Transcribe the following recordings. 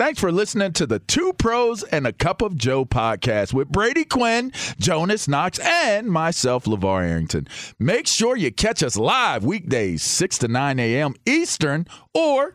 Thanks for listening to the Two Pros and a Cup of Joe podcast with Brady Quinn, Jonas Knox, and myself, LaVar Arrington. Make sure you catch us live weekdays, 6 to 9 a.m. Eastern or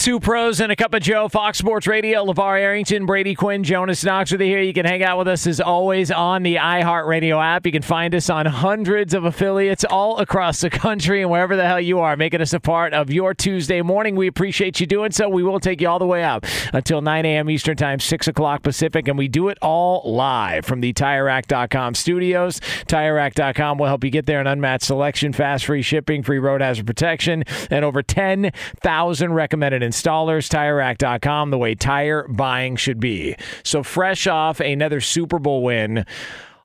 Two pros and a cup of Joe, Fox Sports Radio, LaVar Arrington, Brady Quinn, Jonas Knox with you here. You can hang out with us as always on the iHeartRadio app. You can find us on hundreds of affiliates all across the country and wherever the hell you are, making us a part of your Tuesday morning. We appreciate you doing so. We will take you all the way up until 9 a.m. Eastern Time, 6 o'clock Pacific, and we do it all live from the TireRack.com studios. TireRack.com will help you get there an unmatched selection, fast free shipping, free road hazard protection, and over 10,000 recommended installers, TireRack.com, the way tire buying should be. So, fresh off another Super Bowl win,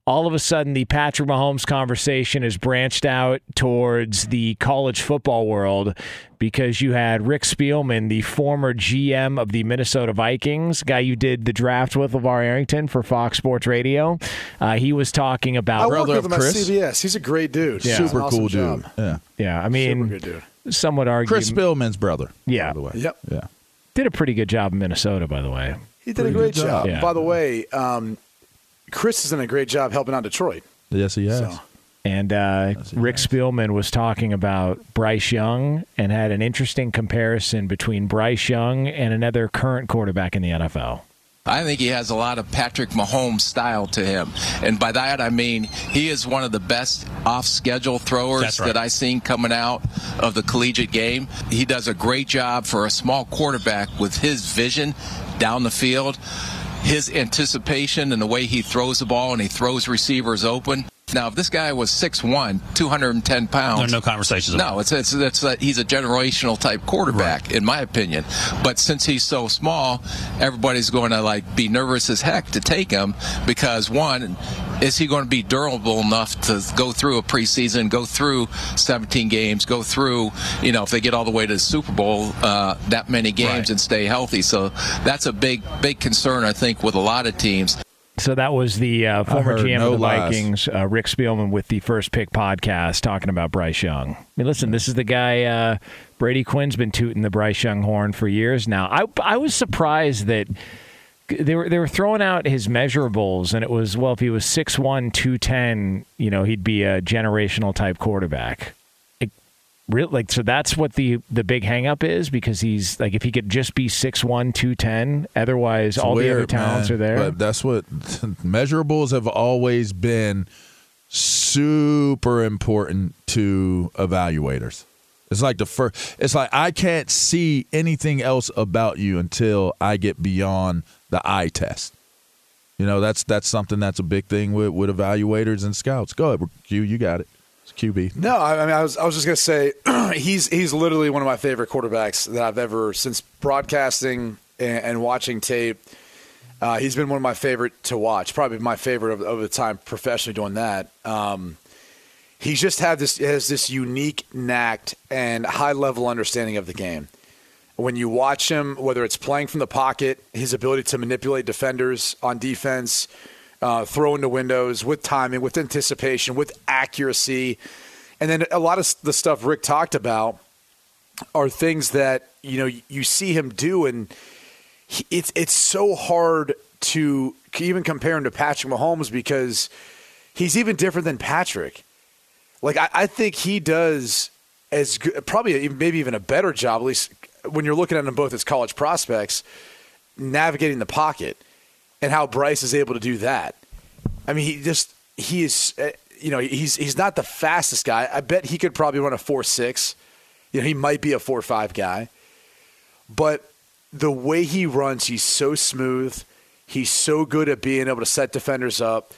all of a sudden the Patrick Mahomes conversation has branched out towards the college football world because you had Rick Spielman, the former GM of the Minnesota Vikings, guy you did the draft with, LaVar Arrington for Fox Sports Radio. Uh, he was talking about I worked with him Chris. at CBS. He's a great dude. Yeah. Super awesome cool job. dude. Yeah. Yeah, I mean, Super good dude. Some would argue Chris Spielman's brother. Yeah. By the way. Yep. Yeah. did a pretty good job in Minnesota, by the way. He did a great job. job. Yeah. By the way, um, Chris has done a great job helping out Detroit. Yes, he has. So And uh, Rick Spielman was talking about Bryce Young and had an interesting comparison between Bryce Young and another current quarterback in the NFL. I think he has a lot of Patrick Mahomes style to him. And by that, I mean he is one of the best off schedule throwers right. that I've seen coming out of the collegiate game. He does a great job for a small quarterback with his vision down the field, his anticipation, and the way he throws the ball and he throws receivers open. Now, if this guy was 6'1, 210 pounds. There are no conversations about No, it's, it's, it's a, he's a generational type quarterback, in my opinion. But since he's so small, everybody's going to like be nervous as heck to take him because one, is he going to be durable enough to go through a preseason, go through 17 games, go through, you know, if they get all the way to the Super Bowl, uh, that many games Right. and stay healthy. So that's a big, big concern, I think, with a lot of teams. So that was the uh, former GM no of the lies. Vikings, uh, Rick Spielman, with the First Pick podcast talking about Bryce Young. I mean, listen, this is the guy uh, Brady Quinn's been tooting the Bryce Young horn for years now. I I was surprised that they were they were throwing out his measurables, and it was well, if he was 6'1", 210, you know, he'd be a generational type quarterback. Real like so that's what the the big hang up is because he's like if he could just be 6'1", 210, otherwise It's all the other talents man. are there. But that's what measurables have always been super important to evaluators. It's like the first. It's like I can't see anything else about you until I get beyond the eye test. You know, that's that's something that's a big thing with with evaluators and scouts. Go ahead, Q. You got it. QB. No, I mean, I was, I was just gonna say he's he's literally one of my favorite quarterbacks that I've ever since broadcasting and, and watching tape. Uh, he's been one of my favorite to watch, probably my favorite of, of the time professionally doing that. Um, he's just had this has this unique knack and high level understanding of the game. When you watch him, whether it's playing from the pocket, his ability to manipulate defenders on defense, uh, throw into windows with timing, with anticipation, with accuracy, and then a lot of the stuff Rick talked about are things that you know you see him do, and he, it's it's so hard to even compare him to Patrick Mahomes because he's even different than Patrick. Like I, I think he does as good, probably maybe even a better job, at least when you're looking at them both as college prospects, navigating the pocket and how Bryce is able to do that. I mean, he just he is uh, you know he's he's not the fastest guy. I bet he could probably run a four six. You know, he might be a four five guy, but the way he runs, he's so smooth. He's so good at being able to set defenders up,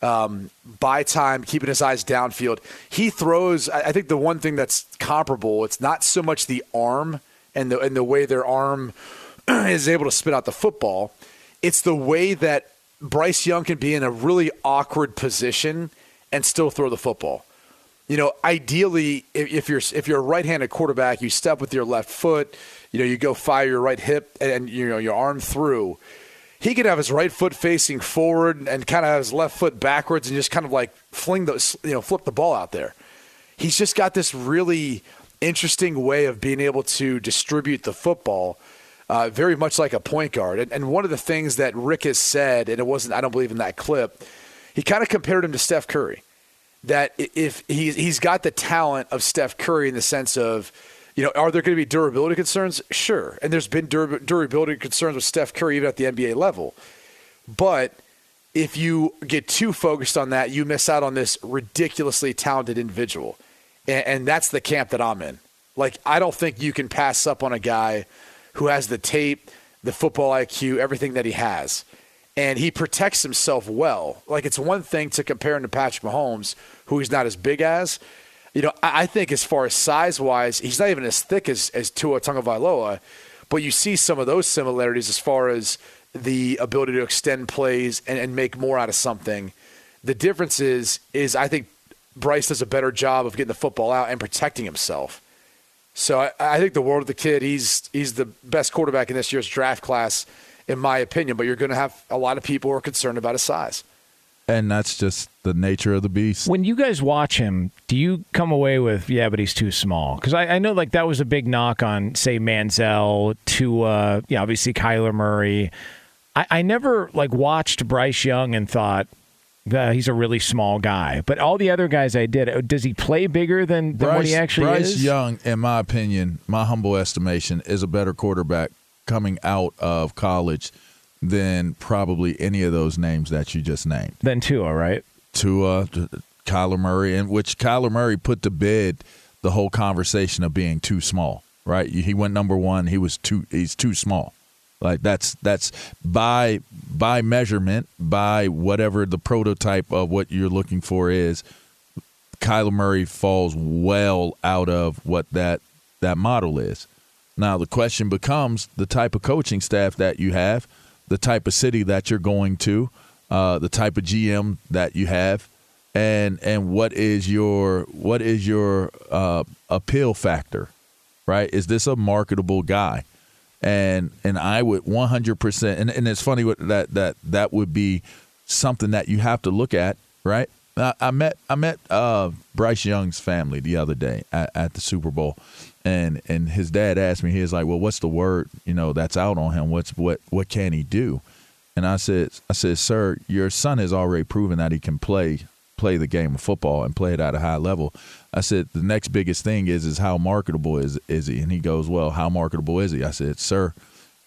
um, buy time, keeping his eyes downfield. He throws. I think the one thing that's comparable, it's not so much the arm and the and the way their arm is able to spit out the football. It's the way that Bryce Young can be in a really awkward position and still throw the football. You know, ideally, if, if you're if you're a right-handed quarterback, you step with your left foot. You know, you go fire your right hip and you know your arm through. He could have his right foot facing forward and kind of have his left foot backwards and just kind of like fling the you know flip the ball out there. He's just got this really interesting way of being able to distribute the football, uh, very much like a point guard. And, and one of the things that Rick has said, and it wasn't, I don't believe in that clip, he kind of compared him to Steph Curry. That if he's, he's got the talent of Steph Curry in the sense of, you know, are there going to be durability concerns? Sure. And there's been dur- durability concerns with Steph Curry even at the NBA level. But if you get too focused on that, you miss out on this ridiculously talented individual and that's the camp that I'm in. Like, I don't think you can pass up on a guy who has the tape, the football IQ, everything that he has. And he protects himself well. Like, it's one thing to compare him to Patrick Mahomes, who he's not as big as. You know, I, I think as far as size wise, he's not even as thick as, as Tua Tagovailoa, but you see some of those similarities as far as the ability to extend plays and, and make more out of something. The difference is, is I think Bryce does a better job of getting the football out and protecting himself. So I, I, think the world of the kid, he's he's the best quarterback in this year's draft class, in my opinion. But you're going to have a lot of people who are concerned about his size. And that's just the nature of the beast. When you guys watch him, do you come away with, yeah, but he's too small? Because I, I, know like that was a big knock on, say, Manziel, to, uh, yeah, obviously Kyler Murray. I, I never like watched Bryce Young and thought, he's a really small guy. But all the other guys I did, uh, does he play bigger than, than Bryce, what he actually Bryce is? Young, in my opinion, my humble estimation, is a better quarterback coming out of college than probably any of those names that you just named. Than Tua, right? Tua, Kyler Murray, and which Kyler Murray put to bed the whole conversation of being too small. Right? He went number one. He was too. He's too small. Like that's that's by by measurement, by whatever the prototype of what you're looking for is. Kyler Murray falls well out of what that that model is. Now the question becomes the type of coaching staff that you have, the type of city that you're going to, uh, the type of GM that you have, and and what is your what is your uh, appeal factor, right? Is this a marketable guy? And and I would 100% and, and it's funny that that that would be something that you have to look at right? I, I met I met uh, Bryce Young's family the other day at, at, the Super Bowl and and his dad asked me he was like well what's the word you know that's out on him? What's what what can he do? And I said I said sir your son has already proven that he can play play the game of football and play it at a high level I said, the next biggest thing is is how marketable is is he? And he goes, well, how marketable is he? I said, sir,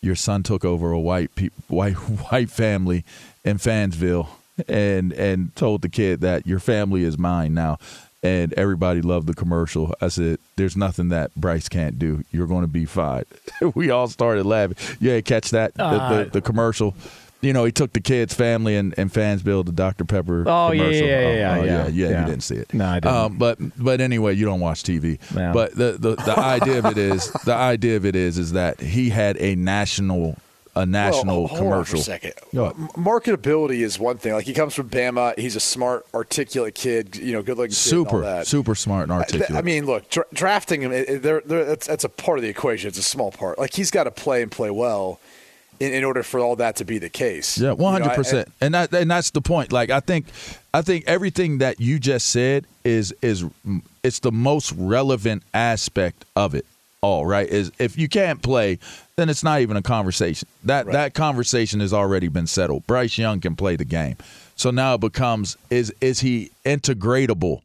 your son took over a white pe- white white family in Fansville and and told the kid that your family is mine now. And everybody loved the commercial. I said, "There's nothing that Bryce can't do. You're going to be fine." we all started laughing. Yeah, catch that the, uh, the, the commercial you know, he took the kids' family and, and Fansville to Dr. Pepper. Oh commercial. yeah, yeah, yeah, oh, yeah, yeah, yeah, You didn't see it. No, I didn't. Um, but but anyway, you don't watch TV. No. But the, the the idea of it is the idea of it is is that he had a national a national well, hold commercial. On for a second. Go Marketability is one thing. Like he comes from Bama. He's a smart, articulate kid. You know, good looking. Super, kid and all that. super smart and articulate. I mean, look, dra- drafting him, it, it, they're, they're, that's, that's a part of the equation. It's a small part. Like he's got to play and play well in, in order for all that to be the case. Yeah, one hundred percent, and that and that's the point. Like I think, I think everything that you just said is is it's the most relevant aspect of it all. Right? Is if you can't play, then it's not even a conversation. That that conversation has already been settled. Bryce Young can play the game, so now it becomes is is he integratable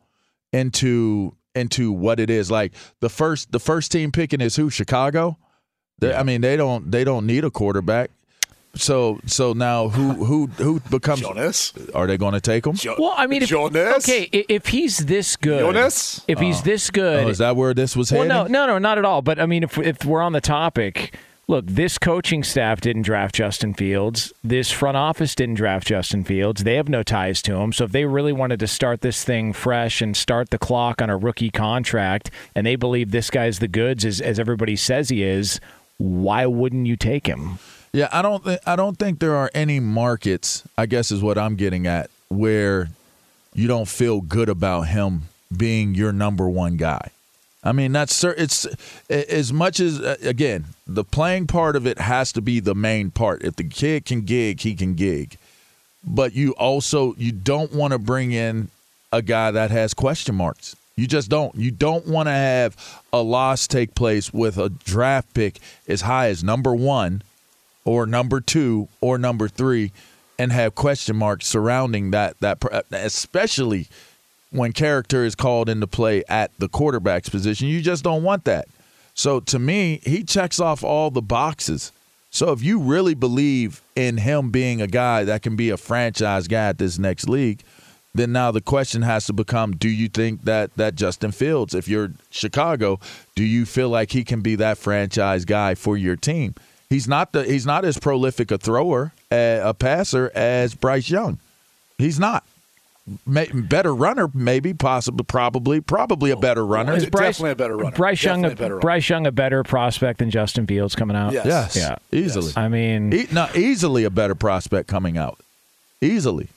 into into what it is? Like the first the first team picking is who Chicago. They, I mean, they don't they don't need a quarterback. So so now who who who becomes Jonas? Are they going to take him? Well, I mean, if, Jonas? okay, if he's this good, Jonas? if he's uh, this good, Oh, is that where this was well, heading? no, no, no, not at all. But I mean, if if we're on the topic, look, this coaching staff didn't draft Justin Fields. This front office didn't draft Justin Fields. They have no ties to him. So if they really wanted to start this thing fresh and start the clock on a rookie contract, and they believe this guy's the goods as as everybody says he is, why wouldn't you take him? Yeah, I don't think I don't think there are any markets. I guess is what I'm getting at where you don't feel good about him being your number one guy. I mean, that's it's as much as uh, again the playing part of it has to be the main part. If the kid can gig, he can gig. But you also you don't want to bring in a guy that has question marks. You just don't. You don't want to have a loss take place with a draft pick as high as number one or number two or number three and have question marks surrounding that that especially when character is called into play at the quarterback's position. You just don't want that. So to me he checks off all the boxes. So if you really believe in him being a guy that can be a franchise guy at this next league then now the question has to become do you think that that Justin Fields if you're Chicago do you feel like he can be that franchise guy for your team he's not the he's not as prolific a thrower uh, a passer as Bryce Young he's not May, better runner maybe possibly probably probably a better runner Is Bryce- Definitely a better runner. Bryce Young, Definitely a, a better runner. Bryce Young, a better prospect than Justin Fields coming out. Yes. yes Yeah. easily I mean, E- no, easily a better prospect coming out. Easily.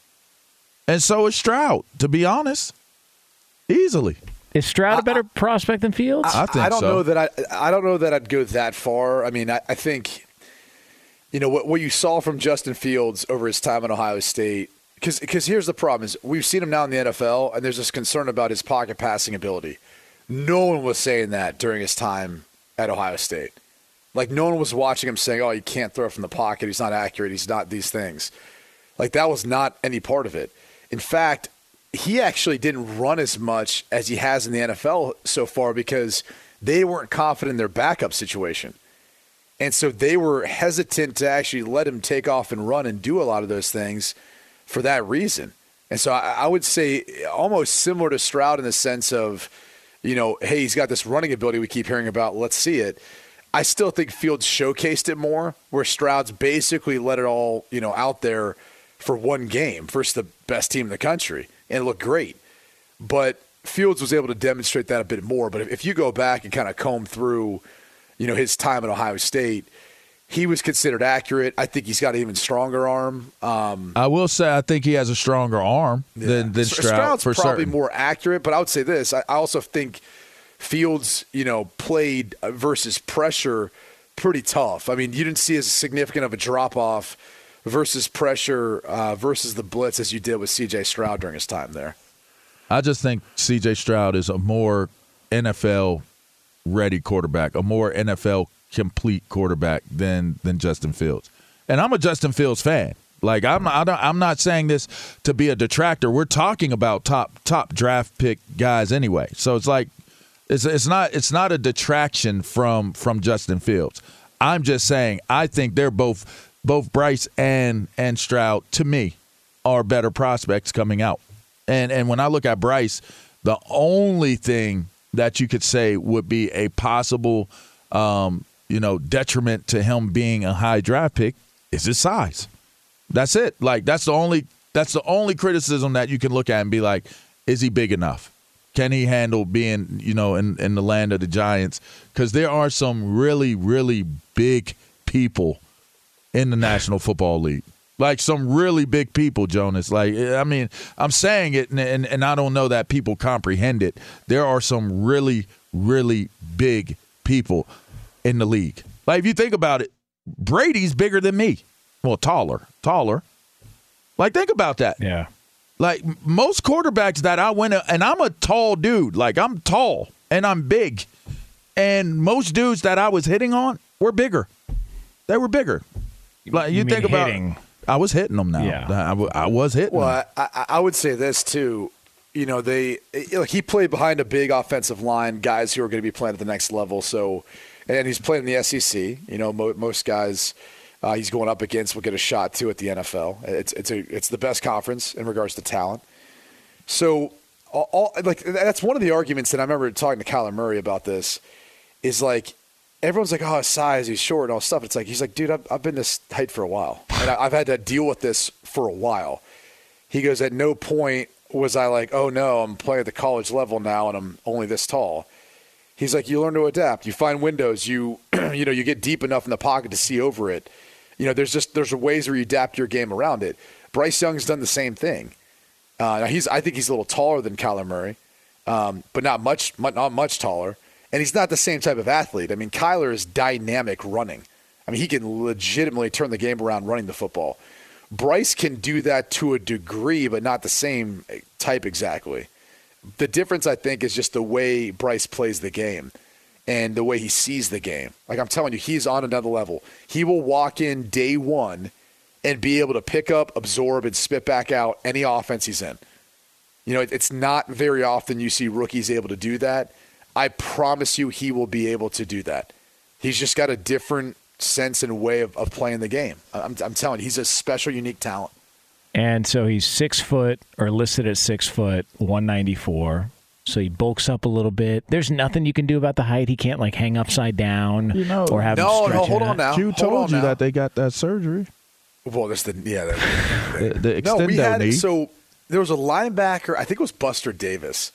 And so is Stroud, to be honest. Easily. is Stroud a better prospect than Fields? I think I don't so. know that I I don't know that I'd go that far. I mean, I, I think you know what what you saw from Justin Fields over his time at Ohio State. Because here's the problem: is we've seen him now in the NFL, and there's this concern about his pocket passing ability. No one was saying that during his time at Ohio State. Like no one was watching him saying, "Oh, he can't throw from the pocket. He's not accurate. He's not these things." Like that was not any part of it. In fact, he actually didn't run as much as he has in the NFL so far because they weren't confident in their backup situation. And so they were hesitant to actually let him take off and run and do a lot of those things for that reason. And so I, I would say almost similar to Stroud in the sense of, you know, hey, he's got this running ability we keep hearing about. Let's see it. I still think Fields showcased it more, where Stroud's basically let it all, you know, out there for one game versus the best team in the country, and it looked great. But Fields was able to demonstrate that a bit more. But if, you go back and kind of comb through, you know, his time at Ohio State, he was considered accurate. I think he's got an even stronger arm. Um, I will say I think he has a stronger arm than, than Stroud. Stroud's for probably certain. more accurate, but I would say this: I, I also think Fields, you know, played versus pressure pretty tough. I mean, you didn't see as significant of a drop off versus pressure uh, versus the blitz as you did with C.J. Stroud during his time there. I just think C.J. Stroud is a more NFL ready quarterback, a more NFL complete quarterback than than Justin Fields. And I'm a Justin Fields fan. Like I'm I don't, I'm not saying this to be a detractor. We're talking about top top draft pick guys anyway. So it's like it's it's not it's not a detraction from from Justin Fields. I'm just saying I think they're both both Bryce and and Stroud to me are better prospects coming out. And and when I look at Bryce, the only thing that you could say would be a possible um, you know, detriment to him being a high draft pick is his size. That's it. Like that's the only that's the only criticism that you can look at and be like, is he big enough? Can he handle being, you know, in, in the land of the giants? Because there are some really, really big people in the National Football League. Like some really big people, Jonas. Like I mean, I'm saying it, and, and, and I don't know that people comprehend it. There are some really, really big people in the league. Like if you think about it, Brady's bigger than me. Well, taller, taller. Like think about that. Yeah. Like most quarterbacks that I went, and I'm a tall dude. Like I'm tall and I'm big, and most dudes that I was hitting on were bigger. They were bigger. Like you, You think about, hitting. I was hitting them now. Yeah. I, w- I was hitting. Well, I, I, I would say this too. You know, they like he played behind a big offensive line, guys who are going to be playing at the next level. So, and he's playing in the SEC. You know, mo- most guys uh, he's going up against will get a shot too at the NFL. It's it's a it's the best conference in regards to talent. So, all, all like that's one of the arguments that I remember talking to Kyler Murray about this. Is like everyone's like, oh, his size, he's short, and all stuff. It's like he's like, dude, I've, I've been this height for a while, and I, I've had to deal with this for a while. He goes, at no point was I like, oh no, I'm playing at the college level now, and I'm only this tall. He's like, you learn to adapt. You find windows. You, you know, you get deep enough in the pocket to see over it. You know, there's just there's ways where you adapt your game around it. Bryce Young's done the same thing. Uh, now he's I think he's a little taller than Kyler Murray, um, but not much not much taller. And he's not the same type of athlete. I mean, Kyler is dynamic running. I mean, he can legitimately turn the game around running the football. Bryce can do that to a degree, but not the same type exactly. The difference, I think, is just the way Bryce plays the game and the way he sees the game. Like I'm telling you, he's on another level. He will walk in day one and be able to pick up, absorb, and spit back out any offense he's in. You know, it's not very often you see rookies able to do that. I promise you, he will be able to do that. He's just got a different sense and way of, of playing the game. I'm, I'm telling you, he's a special, unique talent. And so he's six foot or listed at six foot, 194. So he bulks up a little bit. There's nothing you can do about the height. He can't like hang upside down You know- or have him No, stretch no, hold out. on now. Q Hold told on you now. that they got that surgery. Well, that's the yeah. That, The, the no, we had knee. so there was a linebacker. I think it was Buster Davis.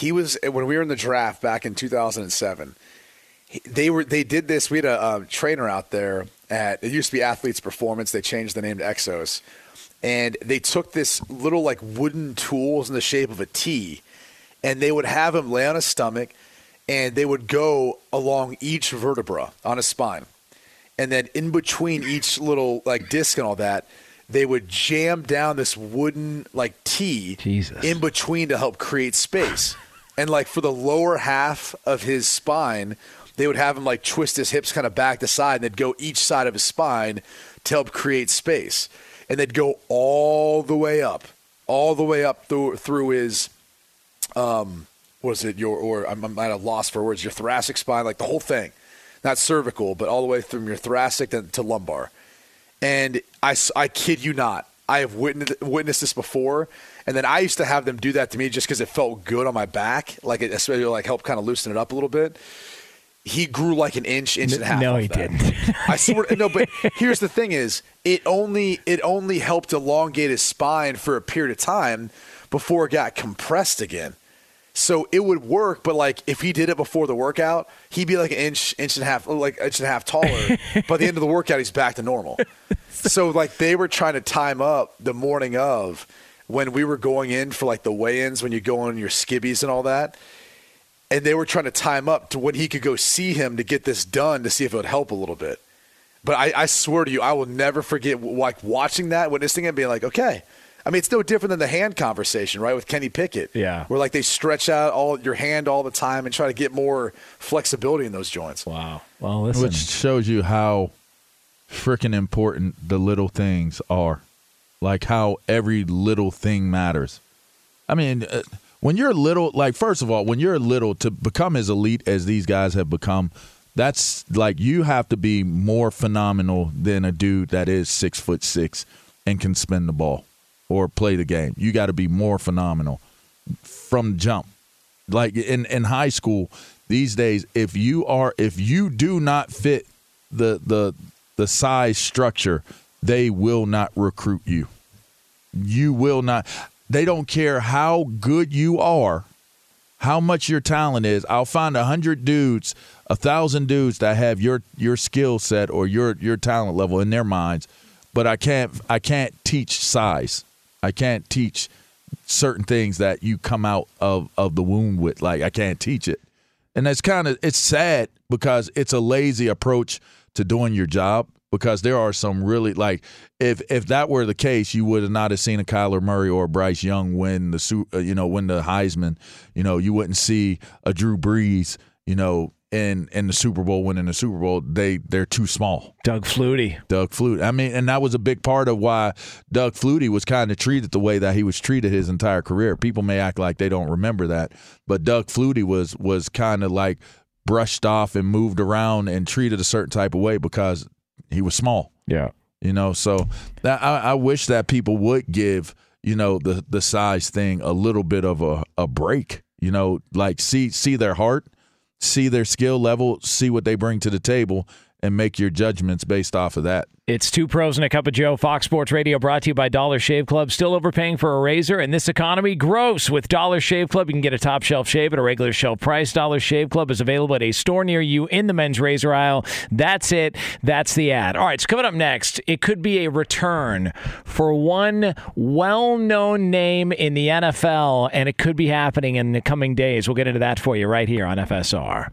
He was when we were in the draft back in 2007. he- They were they did this. We had a um, trainer out there at it used to be Athletes Performance. They changed the name to Exos, and they took this little like wooden tools in the shape of a T, and they would have him lay on his stomach, and they would go along each vertebra on his spine and then in between each little like disc and all that, they would jam down this wooden like T Jesus. in between to help create space. And like for the lower half of his spine, they would have him like twist his hips kind of back to side, and they'd go each side of his spine to help create space. And they'd go all the way up, all the way up through through his um, was it your or I'm, I'm at a loss for words, your thoracic spine, like the whole thing, not cervical, but all the way from your thoracic to, to lumbar. And I, I kid you not, I have witnessed, witnessed this before. And then I used to have them do that to me just because it felt good on my back, like it especially like help kind of loosen it up a little bit. He grew like an inch, inch and a half. no, he that. didn't. I swear, no. But here's the thing: is it only it only helped elongate his spine for a period of time before it got compressed again. So it would work, but like if he did it before the workout, he'd be like an inch, inch and a half, like inch and a half taller. By the end of the workout, he's back to normal. so like they were trying to time up the morning of when we were going in for like the weigh-ins when you go on your skibbies and all that and they were trying to time up to when he could go see him to get this done to see if it would help a little bit. But I, I swear to you, I will never forget like watching that, witnessing it, and being like, okay. I mean, it's no different than the hand conversation, right, with Kenny Pickett. Yeah. where like they stretch out all your hand all the time and try to get more flexibility in those joints. Wow. Well, listen. which shows you how freaking important the little things are. Like how every little thing matters. I mean, uh, when you're little, like, first of all, when you're little, to become as elite as these guys have become, that's like you have to be more phenomenal than a dude that is six foot six and can spin the ball or play the game. You got to be more phenomenal from jump. Like in, in high school these days, if you are if you do not fit the the the size structure, they will not recruit you. You will not. They don't care how good you are, how much your talent is. I'll find a hundred dudes, a thousand dudes that have your your skill set or your your talent level in their minds, but I can't I can't teach size. I can't teach certain things that you come out of of the womb with. Like I can't teach it, and that's kind of it's sad because it's a lazy approach to doing your job. Because there are some really like if if that were the case, you would have not have seen a Kyler Murray or a Bryce Young win the su- uh, you know win the Heisman. You know you wouldn't see a Drew Brees. You know in in the Super Bowl winning the Super Bowl, they they're too small. Doug Flutie. Doug Flutie. I mean, and that was a big part of why Doug Flutie was kind of treated the way that he was treated his entire career. People may act like they don't remember that, but Doug Flutie was was kind of like brushed off and moved around and treated a certain type of way because he was small. Yeah. You know, so that, I, I wish that people would give you know the the size thing a little bit of a, a break. You know, like see see their heart see their skill level, see what they bring to the table, and make your judgments based off of that. It's two pros and a cup of Joe. Fox Sports Radio brought to you by Dollar Shave Club. Still overpaying for a razor in this economy? Gross. With Dollar Shave Club, you can get a top shelf shave at a regular shelf price. Dollar Shave Club is available at a store near you in the men's razor aisle. That's it. That's the ad. All right, so coming up next, it could be a return for one well known name in the NFL, and it could be happening in the coming days. We'll get into that for you right here on FSR.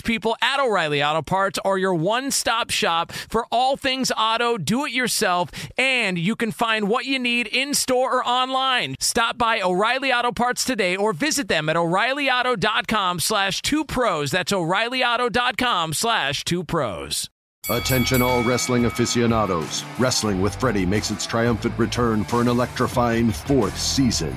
people at O'Reilly Auto Parts are your one stop shop for all things auto, do it yourself, and you can find what you need in store or online. Stop by O'Reilly Auto Parts today or visit them at o'ReillyAuto.com slash two pros. That's o'ReillyAuto.com slash two pros. Attention, all wrestling aficionados. Wrestling with Freddie makes its triumphant return for an electrifying fourth season.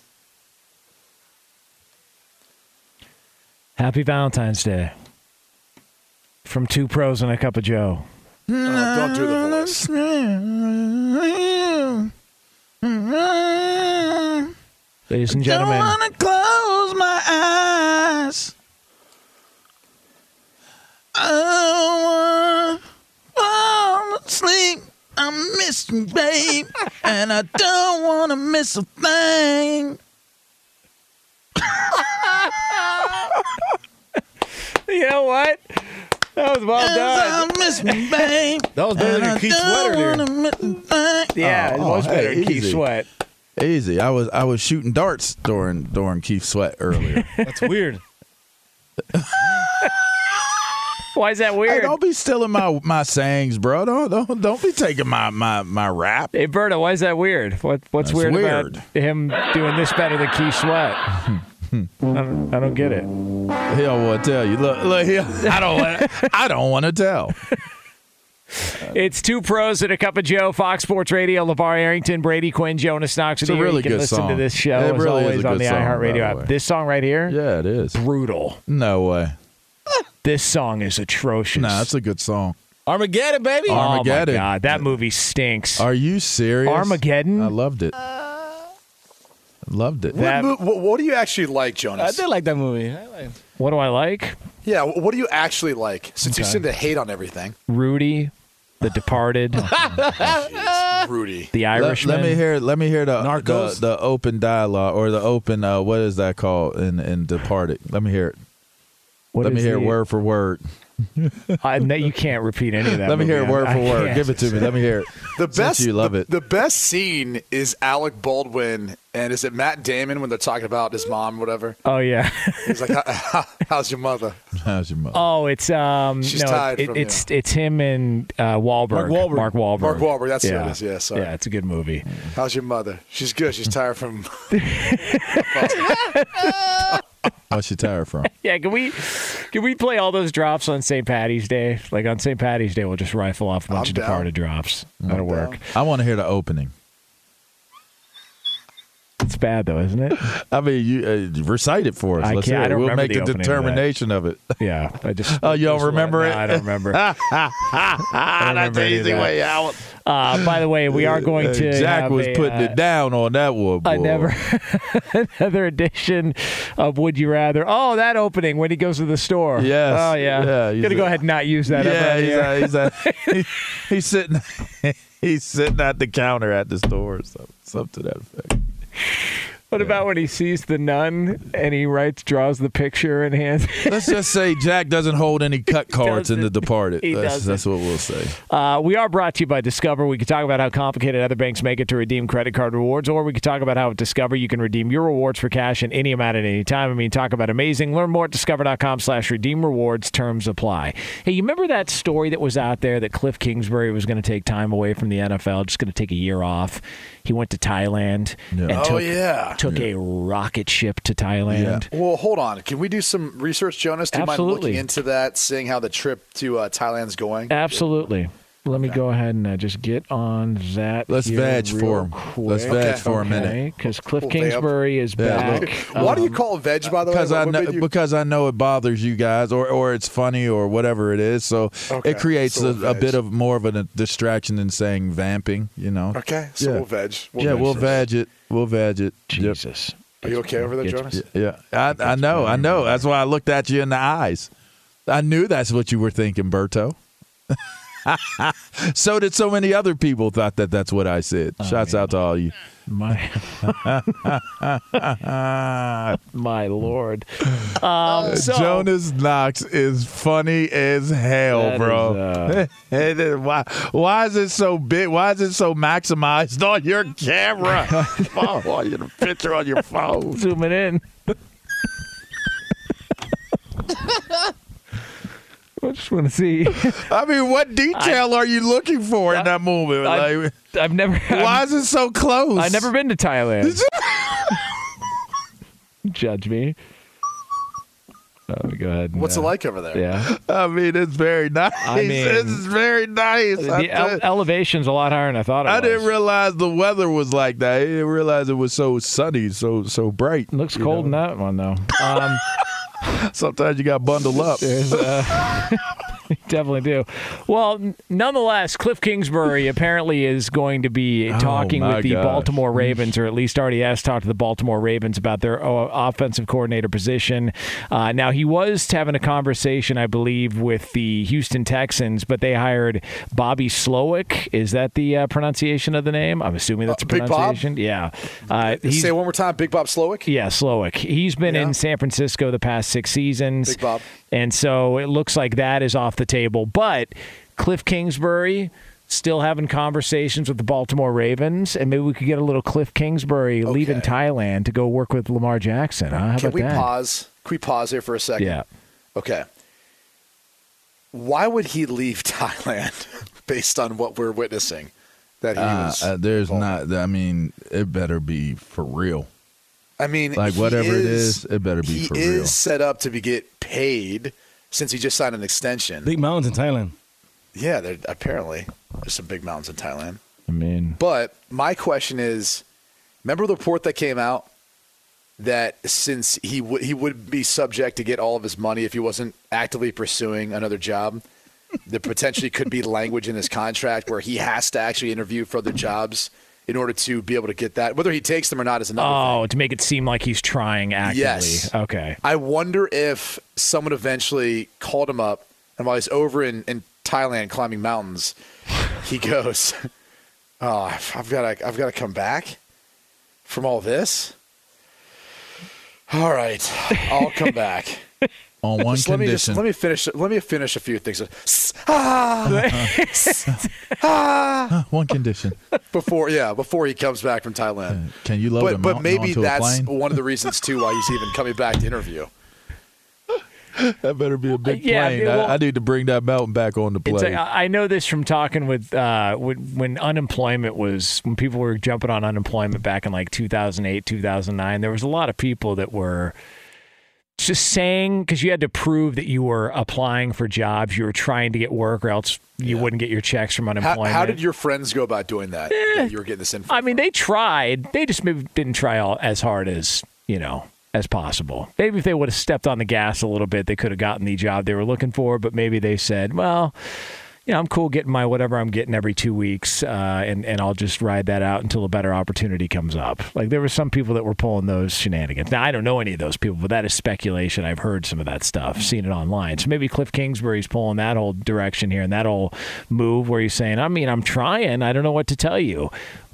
Happy Valentine's Day. From two pros and a cup of Joe. Oh, don't do the voice. Ladies and gentlemen. Don't wanna close my eyes. I don't wanna sleep. I miss you, babe, and I don't wanna miss a thing. you know what? That was well done. I miss me, babe. That was better than Keith don't Sweater there. wanna miss a. Yeah, it Oh, was hey, better than Keith. Sweat. Easy. I was I was shooting darts during during Keith Sweat earlier. That's weird. Why is that Hey, weird? don't be stealing my my sayings, bro. Don't don't, don't be taking my my my rap. Hey, Berta, why is that weird? What What's That's weird, weird. about him doing this better than Keith Sweat? Hmm. I, don't, I don't get it. He don't want to tell you. Look, look. He, I don't. wanna- I don't want to tell. It's two pros and a cup of Joe. Fox Sports Radio. LaVar Arrington, Brady Quinn, Jonas Knox. It's a here. really you can good listen to this show It as really is always on the song, by iHeartRadio app. This song right here, Yeah, it is. brutal. No way. This song is atrocious. Nah, it's a good song. Armageddon, baby. oh Armageddon. my god, that movie stinks. Are you serious? Armageddon? I loved it. Loved it. That- What, mo- what, what do you actually like, Jonas? I did like that movie. I like- what do I like? yeah, what do you actually like? Since you Okay. seem to hate on everything. Rudy, The Departed, Jeez, Rudy. The Let, Irishman. let me hear. Let me hear the, the the open dialogue or the open. Uh, what is that called in in Departed? Let me hear it. What let me is hear it the- word for word. I, no, you can't repeat any of that. Let me hear it word I- for I word. can't. Give it to me. Let me hear it. The Since best, you love the, it. the best scene is Alec Baldwin and is it Matt Damon when they're talking about his mom, or whatever? Oh yeah. He's like, "How- "How's your mother?" How's your mother? Oh, it's um. She's no, tired it, from it's it's him and uh, Wahlberg. Mark Wahlberg. Mark Wahlberg. Mark Wahlberg, that's who it yeah. is, yeah, sorry. Yeah, it's a good movie. How's your mother? She's good. She's tired from. What's she tired from? Yeah, can we can we play all those drops on St. Patty's Day? Like on St. Patty's Day, we'll just rifle off a bunch I'm of down. Departed drops. That'll work. I want to hear the opening. It's bad though, isn't it? I mean, you uh, recite it for us. I Let's can't- hear I it. don't We'll make the a opening of determination of it. Yeah, I just. Oh, you don't just let- remember no, it? I don't remember. That's remember the easy way out. Uh, by the way, we are going Uh, to. Jack have was a, putting uh, it down on that one. Boy. I never another edition of Would You Rather. Oh, that opening when he goes to the store. Yes. Oh yeah. Yeah, he's Gonna a- go ahead and not use that. Yeah, he's, a, he's, he's sitting. He's sitting at the counter at the store, or something, something to that effect. What about when he sees the nun and he writes, draws the picture and hands? Let's just say Jack doesn't hold any cut cards in The Departed. He That's, doesn't. that's what we'll say. Uh, we are brought to you by Discover. We could talk about how complicated other banks make it to redeem credit card rewards, or we could talk about how at Discover you can redeem your rewards for cash in any amount at any time. I mean, talk about amazing. Learn more at discover.com slash redeem rewards. Terms apply. Hey, you remember that story that was out there that Kliff Kingsbury was going to take time away from the NFL, just going to take a year off? He went to Thailand and Oh, took, yeah. took a rocket ship to Thailand. Well, hold on. Can we do some research, Jonas? Do you mind Absolutely. looking into that, seeing how the trip to uh, Thailand's going? Absolutely. Let me go ahead and uh, just get on that. Let's veg for him. Let's quick. veg for a minute. Because Kliff We'll vamp. Kingsbury is Yeah, back. Why do you Um, call it veg, by the way? Because I know you- because I know it bothers you guys, or or it's funny, or whatever it is. So Okay, it creates so a, we'll a veg. bit of more of a distraction than saying vamping. You know. Okay, so Yeah. we'll veg. We'll yeah, veg we'll veg it. We'll veg it. Yep. Jesus. Are you okay over there, Jonas? Yeah, I, I know, I know. That's why I looked at you in the eyes. I knew that's what you were thinking, Berto. so did so many other people thought that that's what I said. Shouts out to all you. My, my lord. Um, so, Jonas Knox is funny as hell, bro. is, uh, why? Why is it so big? Why is it so maximized on your camera? oh, on your picture on your phone. zooming in. I just want to see. I mean, what detail are you looking for in that movie? I- Like, I've never. why is it so close? I've never been to Thailand. Judge me. Oh, go ahead. What's it like over there? Yeah. I mean, it's very nice. I mean, this is very nice. The tell ele- you. elevation's a lot higher than I thought it I was. didn't realize the weather was like that. I didn't realize it was so sunny, so so bright. Looks you cold in that one though. Um, Sometimes you got bundled up. There's, uh, definitely do. Well, nonetheless, Kliff Kingsbury apparently is going to be Oh, talking my with the gosh. Baltimore Ravens, or at least already has talked to the Baltimore Ravens about their uh, offensive coordinator position. Uh, now, he was having a conversation, I believe, with the Houston Texans, but they hired Bobby Slowik. Is that the uh, pronunciation of the name? I'm assuming that's Uh, the Big Bob? pronunciation. Yeah. Uh, Say it one more time. Big Bob Slowik. yeah, Slowik. He's been in San Francisco the past six seasons. Big Bob. And so it looks like that is off the table. But Kliff Kingsbury still having conversations with the Baltimore Ravens, and maybe we could get a little Kliff Kingsbury leaving Thailand to go work with Lamar Jackson. Huh? How Can about we that? pause? Can we pause here for a second? Yeah. Okay. Why would he leave Thailand based on what we're witnessing? That he Uh, was. uh, there's not. I mean, it better be for real. I mean, Like he whatever it is- is, it better be he for is real. set up to be get paid since he just signed an extension. Big mountains in Thailand. Yeah, there apparently there's some big mountains in Thailand. I mean, But my question is, remember the report that came out that since he would he would be subject to get all of his money if he wasn't actively pursuing another job, there potentially could be language in his contract where he has to actually interview for other jobs in order to be able to get that. Whether he takes them or not is another. Oh, to make it seem like he's trying actively. Yes. Okay. I wonder if someone eventually called him up, and while he's over in, in Thailand climbing mountains, he goes, "Oh, I've, I've got to, I've got to come back from all this. All right, I'll come back." On one Just let me just condition. let me finish. Let me finish a few things. Ah, ah, one condition. before yeah, before he comes back from Thailand. Can you load but a but maybe onto a that's plane? one of the reasons too why he's even coming back to interview. That better be a big Yeah, plane. well- I, I need to bring that mountain back on the plane. like, I I know this from talking with uh, when, when unemployment was when people were jumping on unemployment back in like 2008, 2009. There was a lot of people that were just saying because you had to prove that you were applying for jobs, you were trying to get work, or else you wouldn't get your checks from unemployment. how did your friends go about doing that? Eh. that you were getting this info. I mean, they tried. They just maybe didn't try all, as hard as you know as possible. Maybe if they would have stepped on the gas a little bit, they could have gotten the job they were looking for. But maybe they said, "Well, you know, I'm cool getting my whatever I'm getting every two weeks, uh, and and I'll just ride that out until a better opportunity comes up." Like there were some people that were pulling those shenanigans. Now I don't know any of those people, but that is speculation. I've heard some of that stuff, seen it online. So maybe Kliff Kingsbury's pulling that whole direction here and that whole move where he's saying, "I mean, I'm trying. I don't know what to tell you."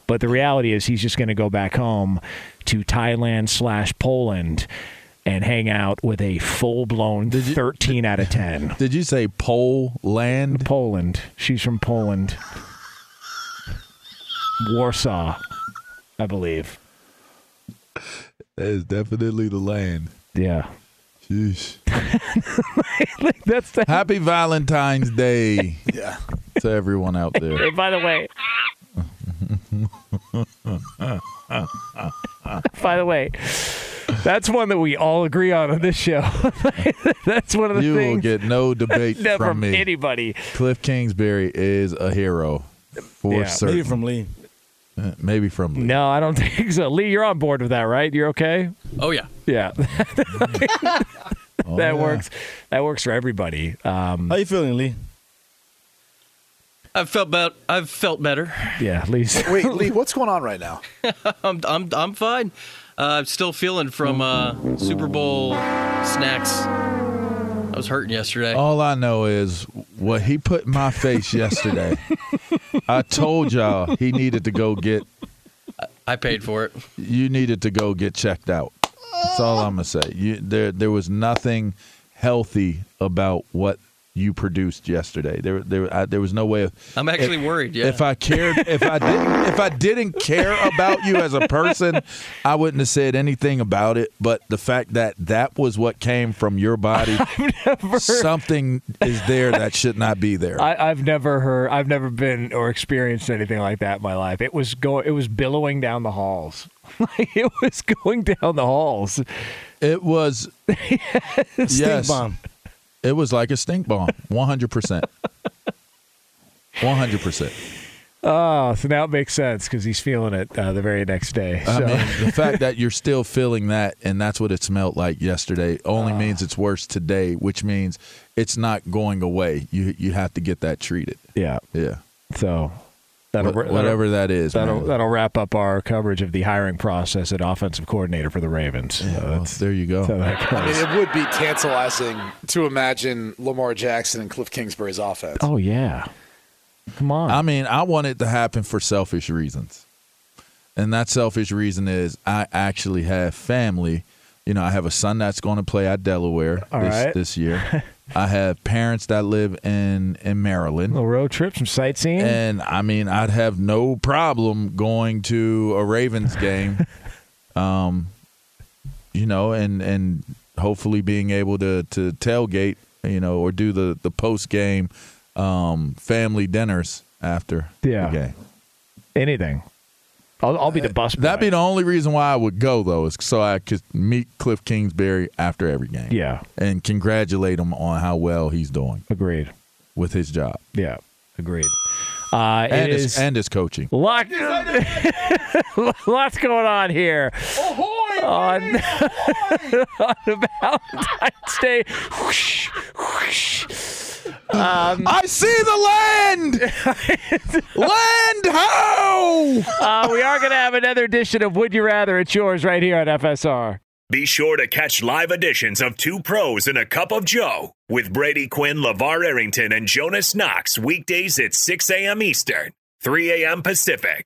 But the reality is, he's just going to go back home to Thailand slash Poland and hang out with a full blown 13 out of 10. Did you say Poland? Poland. She's from Poland. Warsaw, I believe. That is definitely the land. Yeah. Sheesh. That's the- Happy Valentine's Day yeah. to everyone out there. Hey, by the way, by the way, that's one that we all agree on on this show. that's one of the you will get no debate Not from, from me. anybody. Kliff Kingsbury is a hero for Yeah, certain. Maybe from Lee. Uh, Maybe from Lee. No, I don't think so. Lee, you're on board with that, right? You're okay? Oh yeah. Yeah. Oh, that yeah. works. That works for everybody. Um, How you feeling, Lee? I've felt about. I've felt better. yeah, Lee's. Wait, Lee, what's going on right now? I'm I'm I'm fine. Uh, I'm still feeling from uh, Super Bowl snacks. I was hurting yesterday. All I know is what he put in my face yesterday. I told y'all he needed to go get. I paid for it. You needed to go get checked out. That's all I'm gonna say. You, there, there was nothing healthy about what you produced yesterday. There, there, I, there was no way. Of, I'm actually if, worried. Yeah. If I cared, if I didn't, if I didn't care about you as a person, I wouldn't have said anything about it. But the fact that that was what came from your body, never, something is there that should not be there. I, I've never heard, I've never been or experienced anything like that in my life. It was go, it was billowing down the halls. Like it was going down the halls. It was Stink yes, bomb. It was like a stink bomb, one hundred percent, one hundred percent. Oh, so now it makes sense because he's feeling it uh, the very next day. I mean, the fact that you're still feeling that and that's what it smelled like yesterday only Ah. means it's worse today, which means it's not going away. You you have to get that treated. yeah. Yeah. So that'll, Wha- whatever that is, that'll that'll wrap up our coverage of the hiring process at offensive coordinator for the Ravens. So well, there you go. that I mean, it would be tantalizing to imagine Lamar Jackson and Kliff Kingsbury's offense. oh yeah, come on. I mean, I want it to happen for selfish reasons. And that selfish reason is I actually have family. You know, I have a son that's going to play at Delaware this, right. this year. I have parents that live in in Maryland. little road trip, some sightseeing. And I mean, I'd have no problem going to a Ravens game, um, you know, and and hopefully being able to to tailgate, you know, or do the the post game um, family dinners after Yeah. the game. Anything. I'll, I'll be the bus boy. That'd be the only reason why I would go, though, is so I could meet Kliff Kingsbury after every game. Yeah. and congratulate him on how well he's doing Agreed. with his job Yeah, agreed. Uh, and his and his coaching. lot, lots going on here. On, on Valentine's Day. Whoosh, whoosh. Um, I see the land. land ho! uh, we are going to have another edition of Would You Rather. It's yours right here on FSR. Be sure to catch live editions of Two Pros and a Cup of Joe with Brady Quinn, LaVar Arrington, and Jonas Knox weekdays at 6 a.m. Eastern, 3 a.m. Pacific.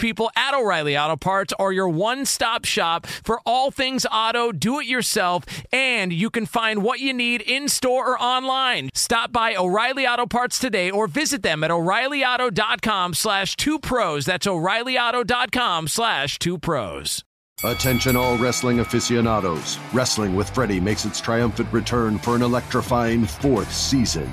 people at O'Reilly Auto Parts are your one stop shop for all things auto, do it yourself, and you can find what you need in store or online. Stop by O'Reilly Auto Parts today or visit them at o'ReillyAuto.com slash two pros. That's o'ReillyAuto.com slash two pros. Attention, all wrestling aficionados. Wrestling with Freddie makes its triumphant return for an electrifying fourth season.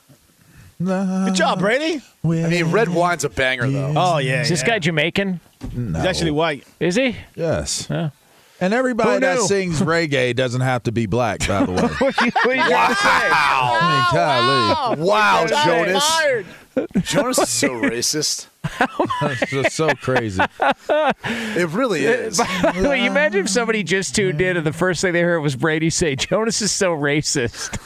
Good job, Brady. I mean, red wine's a banger, though. Oh yeah. Is this yeah. guy Jamaican? No. He's actually white. Is he? Yes. Yeah. And everybody that sings reggae doesn't have to be black, by the way. what are you, what are you trying to say? I mean, golly. Wow, Jonas. Jonas. Jonas is so racist. That's just so crazy. It really is. By the way, you imagine if somebody just tuned in and the first thing they heard was Brady say, Jonas is so racist.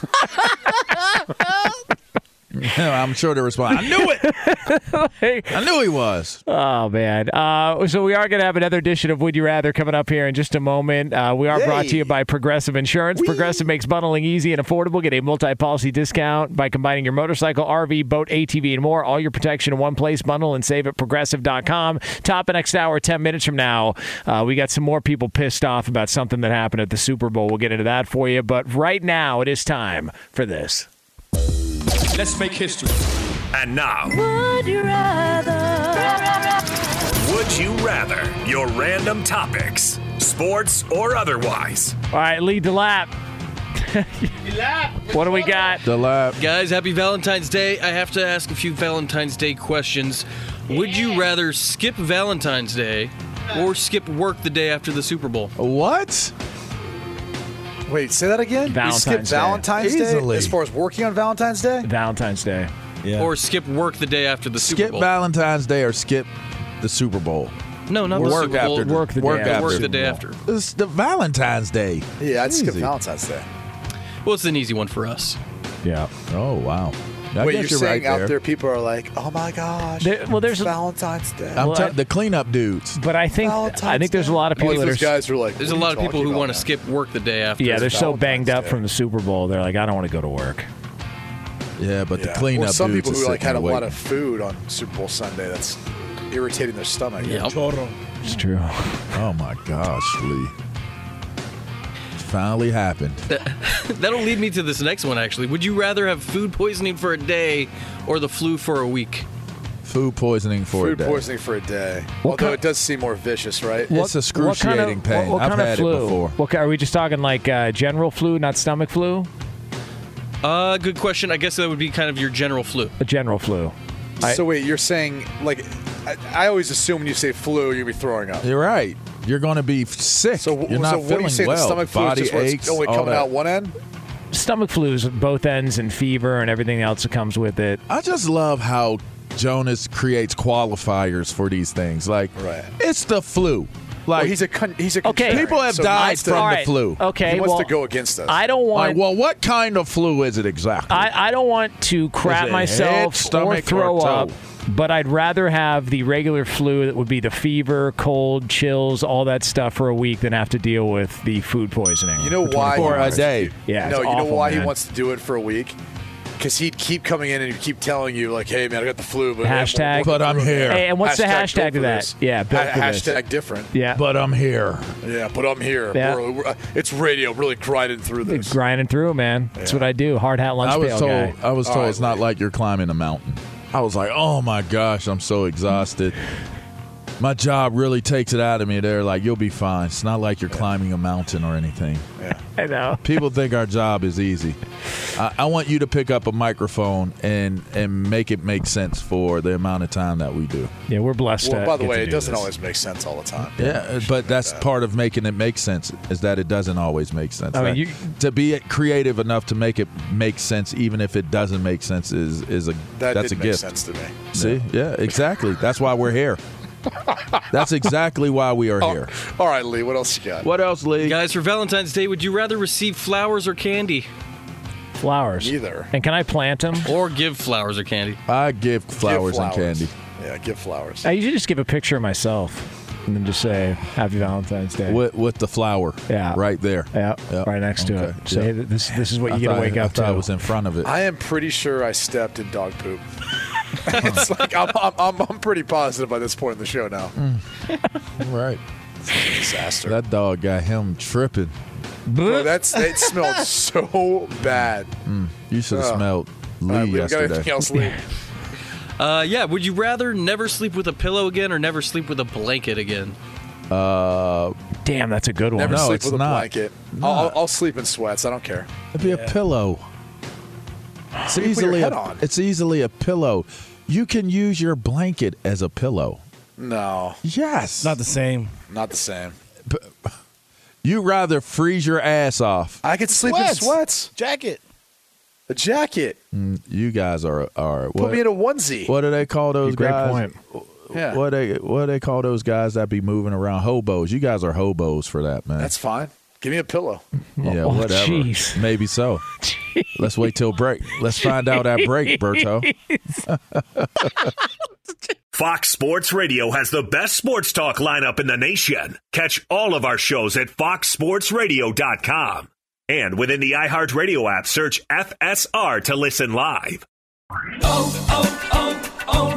I'm sure they respond. I knew it. I knew he was. Oh man! Uh, so we are going to have another edition of Would You Rather coming up here in just a moment. Uh, we are brought to you by Progressive Insurance. Progressive makes bundling easy and affordable. Get a multi-policy discount by combining your motorcycle, RV, boat, ATV, and more. All your protection in one place. Bundle and save at Progressive.com. Top of next hour, ten minutes from now. Uh, we got some more people pissed off about something that happened at the Super Bowl. We'll get into that for you. But right now, it is time for this. Let's make history. And now, Would you Would You Rather? Your random topics, sports or otherwise. All right, lead the lap. what do we got? The lap. Guys, happy Valentine's Day. I have to ask a few Valentine's Day questions. Would you rather skip Valentine's Day or skip work the day after the Super Bowl? What? Wait, say that again? Valentine's you skip Day. Valentine's Day Easily. as far as working on Valentine's Day? Valentine's Day. Yeah. Or skip work the day after the Super Bowl. Skip Valentine's Day or skip the Super Bowl? no, not the Work Super Bowl. after. Work the day work after. after. Work the day after. It's the Valentine's Day. Yeah, I'd skip Easy. Valentine's Day. Well, it's an easy one for us. Yeah. Oh wow. I Wait, guess you're, you're saying right out there. people are like, "Oh my gosh, There- well, there's it's a- Valentine's Day." I'm Well, t- I- the cleanup dudes. But I think Valentine's I think there's a lot of people Always those guys who are like, There's a lot of people who want to skip work the day after. yeah they're so banged up Day. from the Super Bowl. They're like I don't want to go to work. Yeah, but man?" the cleanup Or some dudes people who like had a there lot of food on Super Bowl Sunday that's irritating their stomach. Yep. It's true. Oh my gosh, Lee. It finally happened. That'll lead me to this next one, actually. Would you rather have food poisoning for a day or the flu for a week? Food poisoning for Food a day. poisoning for a day. What Although kind- it does seem more vicious, right? It's excruciating what, pain. What, I've kind had of flu? it before. What, ki- are we just talking like uh, general flu, not stomach flu? Uh, good question. I guess that would be kind of your general flu. A general flu. I- so wait, you're saying like I, I always assume when you say flu, you'll be throwing up. You're right. You're going to be sick. So, You're not so what feeling do you say? well. The stomach flu Body is just aches, only coming out one end. Stomach flu is both ends and fever and everything else that comes with it. I just love how Jonas creates qualifiers for these things. Like, Right. it's the flu. Well, Like, he's a con- he's a Okay. people have so died from All the flu. Okay, He wants well, to go against us. I don't want. Like, well, what kind of flu is it exactly? I, I don't want to crap myself head, or throw or up, but I'd rather have the regular flu that would be the fever, cold, chills, all that stuff for a week than have to deal with the food poisoning. You know why? for a day. Yeah, no, you know why he wants to do it for a week? Because he'd keep coming in and he'd keep telling you like, "Hey, man, I got the flu." But Hashtag- But I'm here. Hey, and what's the hashtag built to that? this. Yeah, built Ha- for this. hashtag different. Yeah, But I'm here. Yeah, but I'm here. Yeah. We're- we're- uh, it's radio, really grinding through this. grinding through, man. That's what I do. Hard hat lunch I was told. guy. I was told right, it's not Lee. like you're climbing a mountain. I was like, oh my gosh, I'm so exhausted. My job really takes it out of me. They're like, "You'll be fine. It's not like you're climbing a mountain or anything." Yeah. I know. People think our job is easy. I, I want you to pick up a microphone and and make it make sense for the amount of time that we do. Yeah, we're blessed. Well, to by the way, it doesn't this. always make sense all the time. Yeah, uh, but that's uh, part of making it make sense is that it doesn't always make sense. I mean, That- you- to be creative enough to make it make sense, even if it doesn't make sense, is is a That that's a make gift. sense to me. See, yeah, exactly. That's why we're here. That's exactly why we are here. All right, Lee, what else you got? What else, Lee? Guys, for Valentine's Day, would you rather receive flowers or candy? Flowers. Neither. And can I plant them? Or give flowers or candy? I give flowers, and flowers. candy. Yeah, give flowers. I usually just give a picture of myself and then just say Happy Valentine's Day. With, with the flower, Yeah. right there. Yeah, Yeah. right next to Okay. it. Say Yeah. that this this is what you I get to wake I up thought to. I was in front of it. I am pretty sure I stepped in dog poop. it's like I'm, I'm, I'm, I'm pretty positive by this point in the show now. right. It's a disaster. That dog got him tripping. Bro, that's it smelled so bad. Mm, you should have Oh. smelled All Lee right, we got yesterday. anything else, Lee? Uh, yeah, would you rather never sleep with a pillow again or never sleep with a blanket again? Uh, Damn, that's a good one. Never No, sleep it's with a not. blanket. I'll, I'll, I'll sleep in sweats. I don't care. It'd be a pillow. It's You put your easily head a, on. it's easily a pillow. You can use your blanket as a pillow. No, Yes. Not the same. not the same. you rather freeze your ass off. I could sleep Sweats. in sweats. Jacket. A jacket. Mm, You guys are are Put what, me in a onesie. what do they call those Great guys? point. Yeah. What they what they call those guys that be moving around hobos? You guys are hobos for that, man. That's fine. Give me a pillow. yeah, Oh, whatever. jeez. Maybe so. Let's wait till break. Let's find out at break, Berto. Fox Sports Radio has the best sports talk lineup in the nation. Catch all of our shows at foxsportsradio.com. And within the iHeartRadio app, search FSR to listen live. Oh, oh, oh,